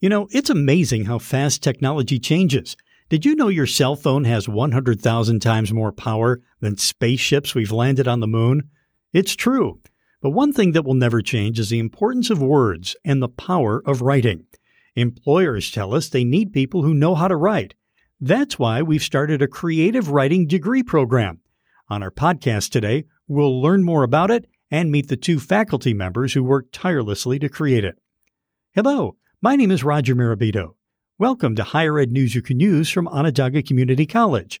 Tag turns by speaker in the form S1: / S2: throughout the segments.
S1: You know, it's amazing how fast technology changes. Did you know your cell phone has 100,000 times more power than spaceships we've landed on the moon? It's true. But one thing that will never change is the importance of words and the power of writing. Employers tell us they need people who know how to write. That's why we've started a creative writing degree program. On our podcast today, we'll learn more about it and meet the two faculty members who work tirelessly to create it. Hello, my name is Roger Mirabito. Welcome to Higher Ed News You Can Use from Onondaga Community College.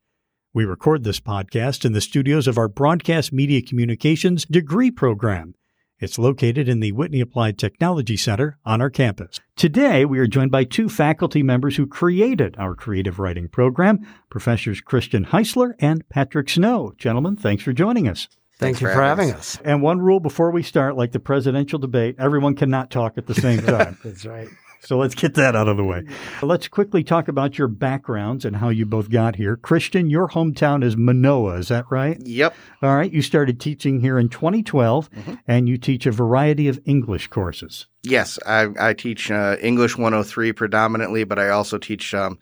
S1: We record this podcast in the studios of our Broadcast Media Communications degree program. It's located in the Whitney Applied Technology Center on our campus. Today, we are joined by two faculty members who created our creative writing program, Professors Christian Heisler and Patrick Snow. Gentlemen, thanks for joining us.
S2: Thank you for having us.
S1: And one rule before we start, like the presidential debate, everyone cannot talk at the same time.
S2: That's right.
S1: So let's get that out of the way. Let's quickly talk about your backgrounds and how you both got here. Christian, your hometown is Minoa, is that right?
S3: Yep.
S1: All right. You started teaching here in 2012, mm-hmm. and you teach a variety of English courses.
S3: Yes, I, I teach uh, English 103 predominantly, but I also teach um,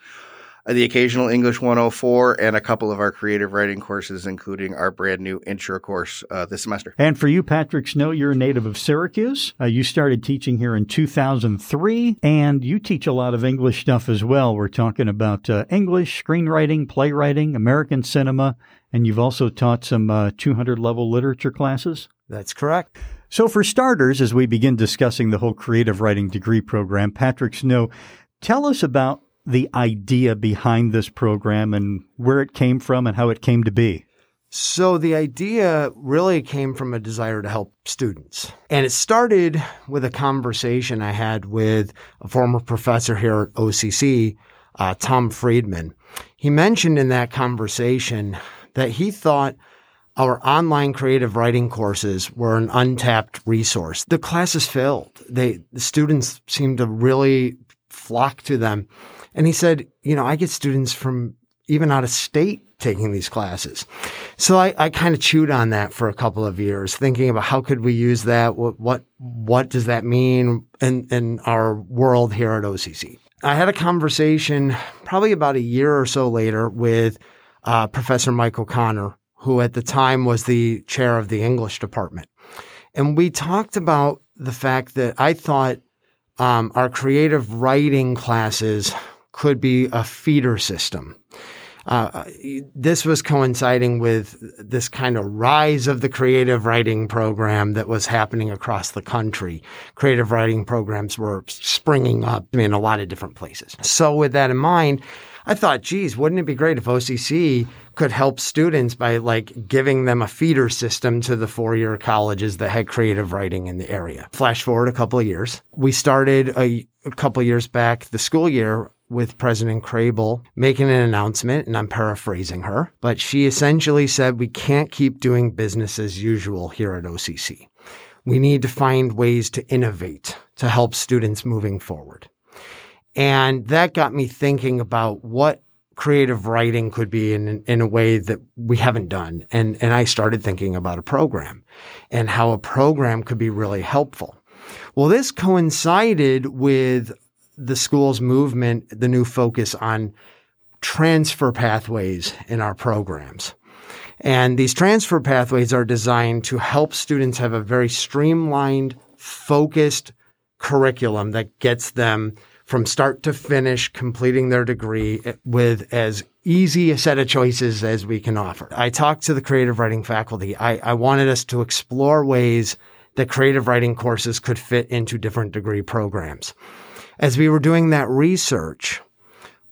S3: the occasional English 104, and a couple of our creative writing courses, including our brand new intro course uh, this semester.
S1: And for you, Patrick Snow, you're a native of Syracuse. Uh, you started teaching here in 2003, and you teach a lot of English stuff as well. We're talking about uh, English, screenwriting, playwriting, American cinema, and you've also taught some uh, 200 level literature classes.
S2: That's correct.
S1: So, for starters, as we begin discussing the whole creative writing degree program, Patrick Snow, tell us about the idea behind this program and where it came from and how it came to be?
S2: So, the idea really came from a desire to help students. And it started with a conversation I had with a former professor here at OCC, uh, Tom Friedman. He mentioned in that conversation that he thought our online creative writing courses were an untapped resource. The classes filled. They, the students seem to really flock to them. And he said, you know, I get students from even out of state taking these classes. So I, I kind of chewed on that for a couple of years, thinking about how could we use that? What, what, what does that mean in, in our world here at OCC? I had a conversation probably about a year or so later with uh, Professor Michael Connor, who at the time was the chair of the English department. And we talked about the fact that I thought um, our creative writing classes could be a feeder system. Uh, this was coinciding with this kind of rise of the creative writing program that was happening across the country. Creative writing programs were springing up in a lot of different places. So, with that in mind, I thought, geez, wouldn't it be great if OCC could help students by like giving them a feeder system to the four year colleges that had creative writing in the area? Flash forward a couple of years. We started a, a couple of years back the school year with President Crabill making an announcement, and I'm paraphrasing her, but she essentially said, We can't keep doing business as usual here at OCC. We need to find ways to innovate to help students moving forward. And that got me thinking about what creative writing could be in, in a way that we haven't done. And, and I started thinking about a program and how a program could be really helpful. Well, this coincided with the school's movement, the new focus on transfer pathways in our programs. And these transfer pathways are designed to help students have a very streamlined, focused curriculum that gets them from start to finish completing their degree with as easy a set of choices as we can offer. I talked to the creative writing faculty. I, I wanted us to explore ways that creative writing courses could fit into different degree programs. As we were doing that research,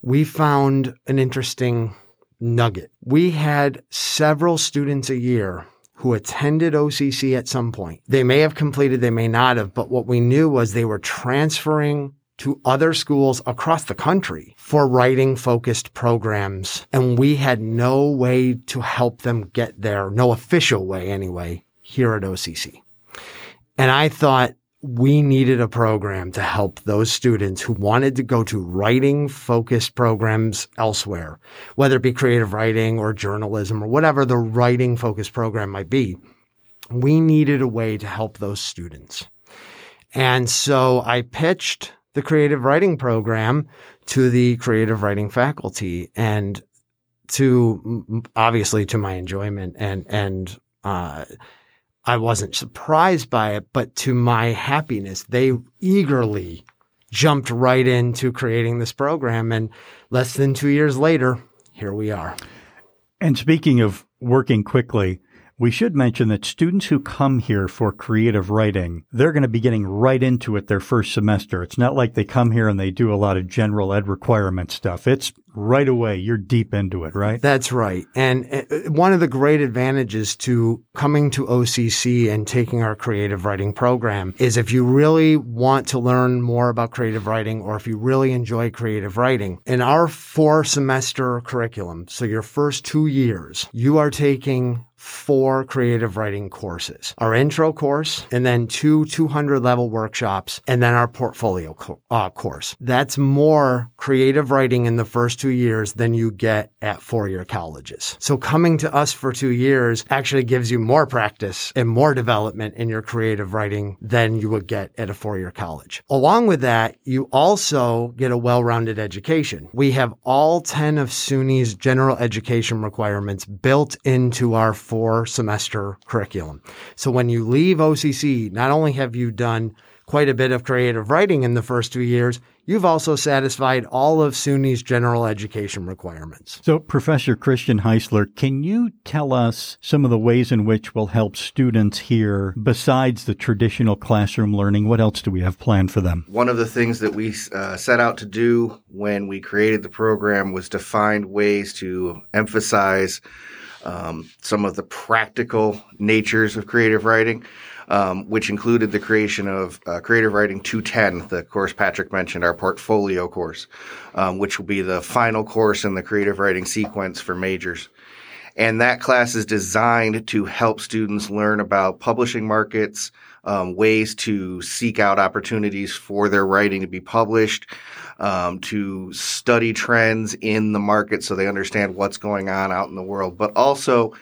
S2: we found an interesting nugget. We had several students a year who attended OCC at some point. They may have completed, they may not have, but what we knew was they were transferring to other schools across the country for writing focused programs. And we had no way to help them get there, no official way anyway, here at OCC. And I thought we needed a program to help those students who wanted to go to writing focused programs elsewhere, whether it be creative writing or journalism or whatever the writing focused program might be. We needed a way to help those students. And so I pitched the creative writing program to the creative writing faculty and to obviously to my enjoyment and and uh, I wasn't surprised by it, but to my happiness, they eagerly jumped right into creating this program. And less than two years later, here we are.
S1: And speaking of working quickly, we should mention that students who come here for creative writing, they're going to be getting right into it their first semester. It's not like they come here and they do a lot of general ed requirement stuff. It's right away. You're deep into it, right?
S2: That's right. And uh, one of the great advantages to coming to OCC and taking our creative writing program is if you really want to learn more about creative writing or if you really enjoy creative writing, in our four semester curriculum, so your first two years, you are taking four creative writing courses our intro course, and then two 200 level workshops, and then our portfolio co- uh, course. That's more creative writing in the first two years than you get at four year colleges. So coming to us for two years actually gives you more practice and more development in your creative writing than you would get at a four year college. Along with that, you also get a well rounded education. We have all 10 of SUNY's general education requirements built into our four semester curriculum. So when you leave OCC, not only have you done quite a bit of creative writing in the first two years, you've also satisfied all of SUNY's general education requirements.
S1: So, Professor Christian Heisler, can you tell us some of the ways in which we'll help students here besides the traditional classroom learning? What else do we have planned for them?
S3: One of the things that we uh, set out to do when we created the program was to find ways to emphasize um, some of the practical natures of creative writing um, which included the creation of uh, Creative Writing 210, the course Patrick mentioned, our portfolio course, um, which will be the final course in the creative writing sequence for majors. And that class is designed to help students learn about publishing markets, um, ways to seek out opportunities for their writing to be published, um, to study trends in the market so they understand what's going on out in the world, but also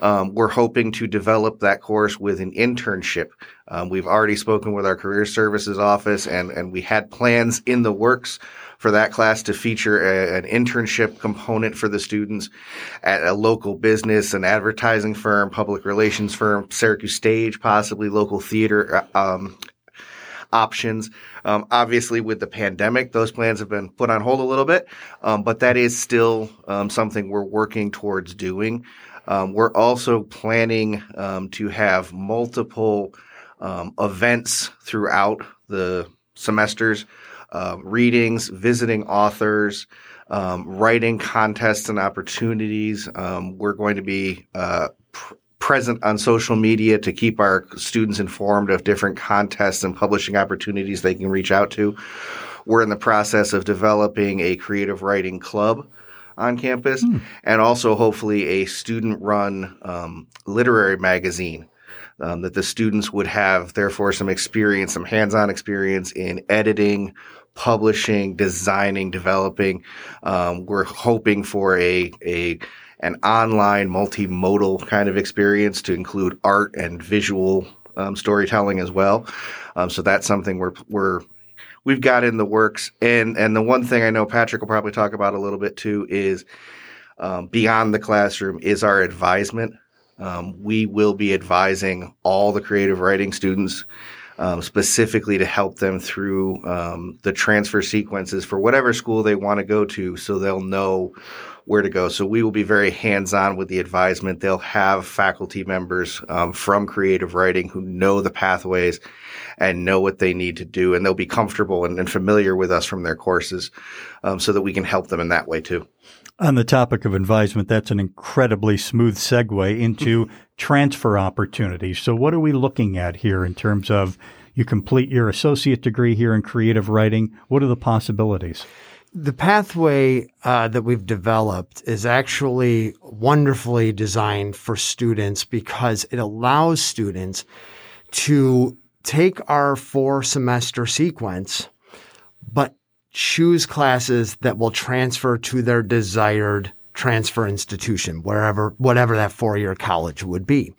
S3: um, we're hoping to develop that course with an internship. Um, we've already spoken with our career services office, and and we had plans in the works for that class to feature a, an internship component for the students at a local business, an advertising firm, public relations firm, Syracuse Stage, possibly local theater. Uh, um, options. Um, obviously, with the pandemic, those plans have been put on hold a little bit, um, but that is still um, something we're working towards doing. Um, we're also planning um, to have multiple events throughout the semesters, uh, readings, visiting authors, um, writing contests and opportunities. Um, we're going to be uh, pr- present on social media to keep our students informed of different contests and publishing opportunities they can reach out to. We're in the process of developing a creative writing club on campus, hmm. and also hopefully a student run um, literary magazine. Um, that the students would have, therefore, some experience, some hands on experience in editing, publishing, designing, developing. Um, we're hoping for a, a an online multimodal kind of experience to include art and visual um, storytelling as well. Um, so that's something we're we're we've got in the works. And and the one thing I know Patrick will probably talk about a little bit too is um, beyond the classroom is our advisement. Um, we will be advising all the creative writing students um, specifically to help them through um, the transfer sequences for whatever school they want to go to so they'll know where to go. So we will be very hands on with the advisement. They'll have faculty members um, from creative writing who know the pathways and know what they need to do, and they'll be comfortable and, and familiar with us from their courses um, so that we can help them in that way too.
S1: On the topic of advisement, that's an incredibly smooth segue into transfer opportunities. So, what are we looking at here in terms of you complete your associate degree here in creative writing? What are the possibilities?
S2: the pathway uh, that we've developed is actually wonderfully designed for students because it allows students to take our four semester sequence, but choose classes that will transfer to their desired transfer institution, wherever, whatever that four year college would be.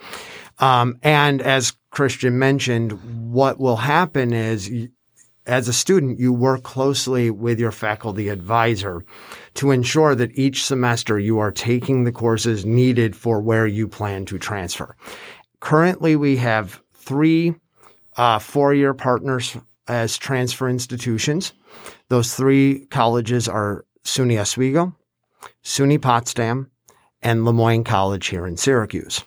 S2: Um, and as Christian mentioned, what will happen is as a student, you work closely with your faculty advisor to ensure that each semester you are taking the courses needed for where you plan to transfer. Currently, we have three uh, four year partners as transfer institutions. Those three colleges are SUNY Oswego, SUNY Potsdam, and Le Moyne College here in Syracuse.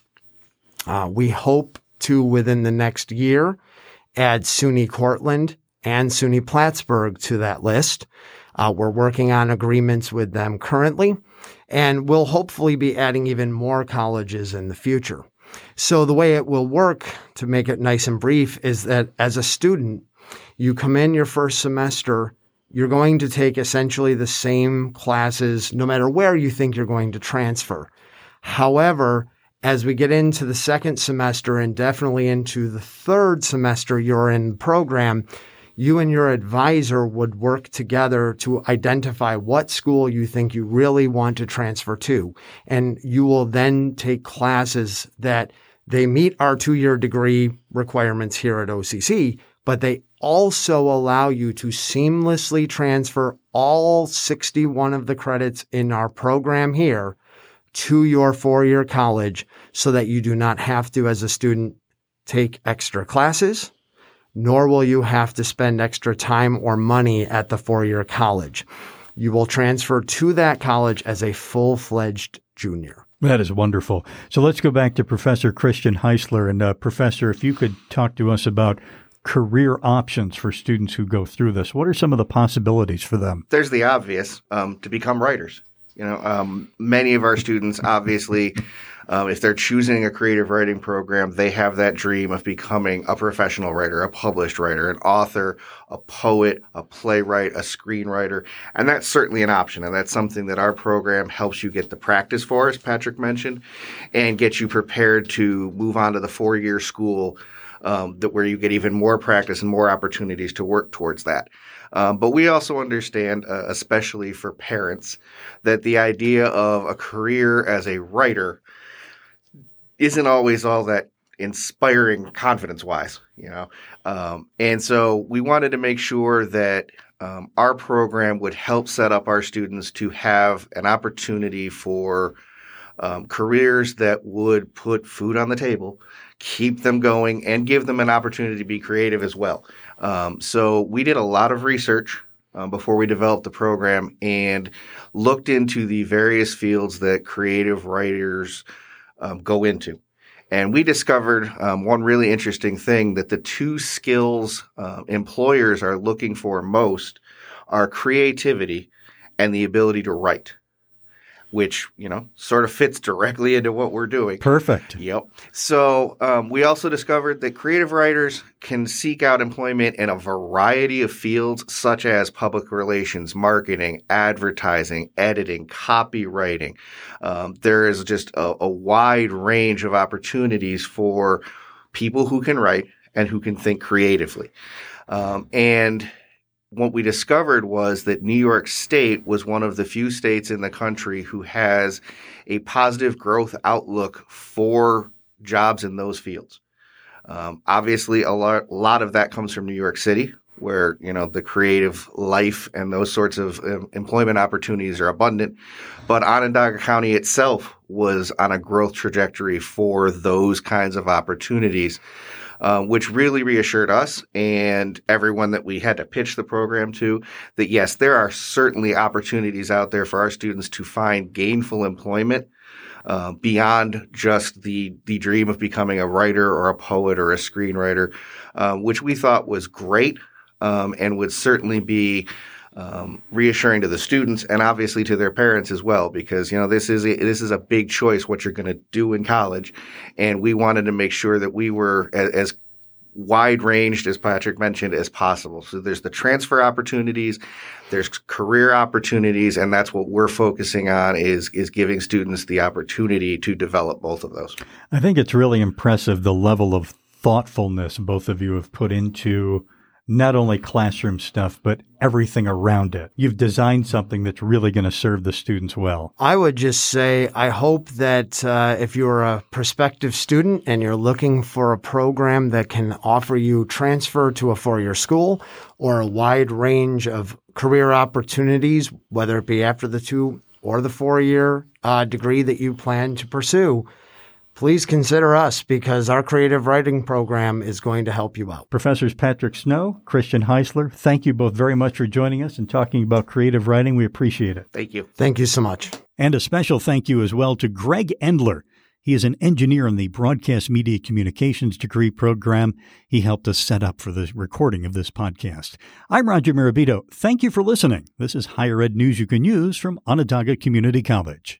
S2: Uh, we hope to, within the next year, add SUNY Cortland and SUNY Plattsburgh to that list. Uh, we're working on agreements with them currently, and we'll hopefully be adding even more colleges in the future. So the way it will work, to make it nice and brief, is that as a student, you come in your first semester, you're going to take essentially the same classes no matter where you think you're going to transfer. However, as we get into the second semester and definitely into the third semester you're in the program, you and your advisor would work together to identify what school you think you really want to transfer to. And you will then take classes that they meet our two year degree requirements here at OCC, but they also allow you to seamlessly transfer all 61 of the credits in our program here to your four year college so that you do not have to, as a student, take extra classes nor will you have to spend extra time or money at the four year college. You will transfer to that college as a full fledged junior.
S1: That is wonderful. So let's go back to Professor Christian Heisler. And, uh, Professor, if you could talk to us about career options for students who go through this, what are some of the possibilities for them?
S3: There's the obvious um, to become writers. You know, um, many of our students obviously um, if they're choosing a creative writing program, they have that dream of becoming a professional writer, a published writer, an author, a poet, a playwright, a screenwriter. And that's certainly an option. And that's something that our program helps you get the practice for, as Patrick mentioned, and get you prepared to move on to the four year school um, that where you get even more practice and more opportunities to work towards that. Um, but we also understand, uh, especially for parents, that the idea of a career as a writer isn't always all that inspiring confidence wise, you know. Um, and so we wanted to make sure that um, our program would help set up our students to have an opportunity for um, careers that would put food on the table, keep them going, and give them an opportunity to be creative as well. Um, so we did a lot of research um, before we developed the program and looked into the various fields that creative writers um, go into. And we discovered um, one really interesting thing that the two skills uh, employers are looking for most are creativity and the ability to write which you know sort of fits directly into what we're doing.
S1: Perfect.
S3: Yep. So um, we also discovered that creative writers can seek out employment in a variety of fields, such as public relations, marketing, advertising, editing, copywriting. Um, there is just a, a wide range of opportunities for people who can write and who can think creatively. Um, and what we discovered was that New York State was one of the few states in the country who has a positive growth outlook for jobs in those fields. Um, obviously, a lot, a lot of that comes from New York City, where you know the creative life and those sorts of um, employment opportunities are abundant. But Onondaga County itself was on a growth trajectory for those kinds of opportunities. Uh, which really reassured us and everyone that we had to pitch the program to that yes, there are certainly opportunities out there for our students to find gainful employment. Uh, beyond just the the dream of becoming a writer or a poet or a screenwriter, uh, which we thought was great um, and would certainly be um, reassuring to the students and obviously to their parents as well, because you know this is a, this is a big choice what you're going to do in college, and we wanted to make sure that we were as, as wide ranged as Patrick mentioned as possible. So there's the transfer opportunities, there's career opportunities, and that's what we're focusing on is is giving students the opportunity to develop both of those.
S1: I think it's really impressive the level of thoughtfulness both of you have put into not only classroom stuff, but everything around it. You've designed something that's really going to serve the students well.
S2: I would just say I hope that uh, if you're a prospective student and you're looking for a program that can offer you transfer to a four year school or a wide range of career opportunities, whether it be after the two or the four year uh, degree that you plan to pursue, please consider us because our creative writing program is going to help you out.
S1: Professors Patrick Snow, Christian Heisler, thank you both very much for joining us and talking about creative writing. We appreciate it.
S3: Thank you.
S2: Thank you so much.
S1: And a special thank you as well to Greg Endler. He is an engineer in the Broadcast Media Communications degree program. He helped us set up for the recording of this podcast. I'm Roger Mirabito. Thank you for listening. This is Higher Ed News You Can Use from Onondaga Community College.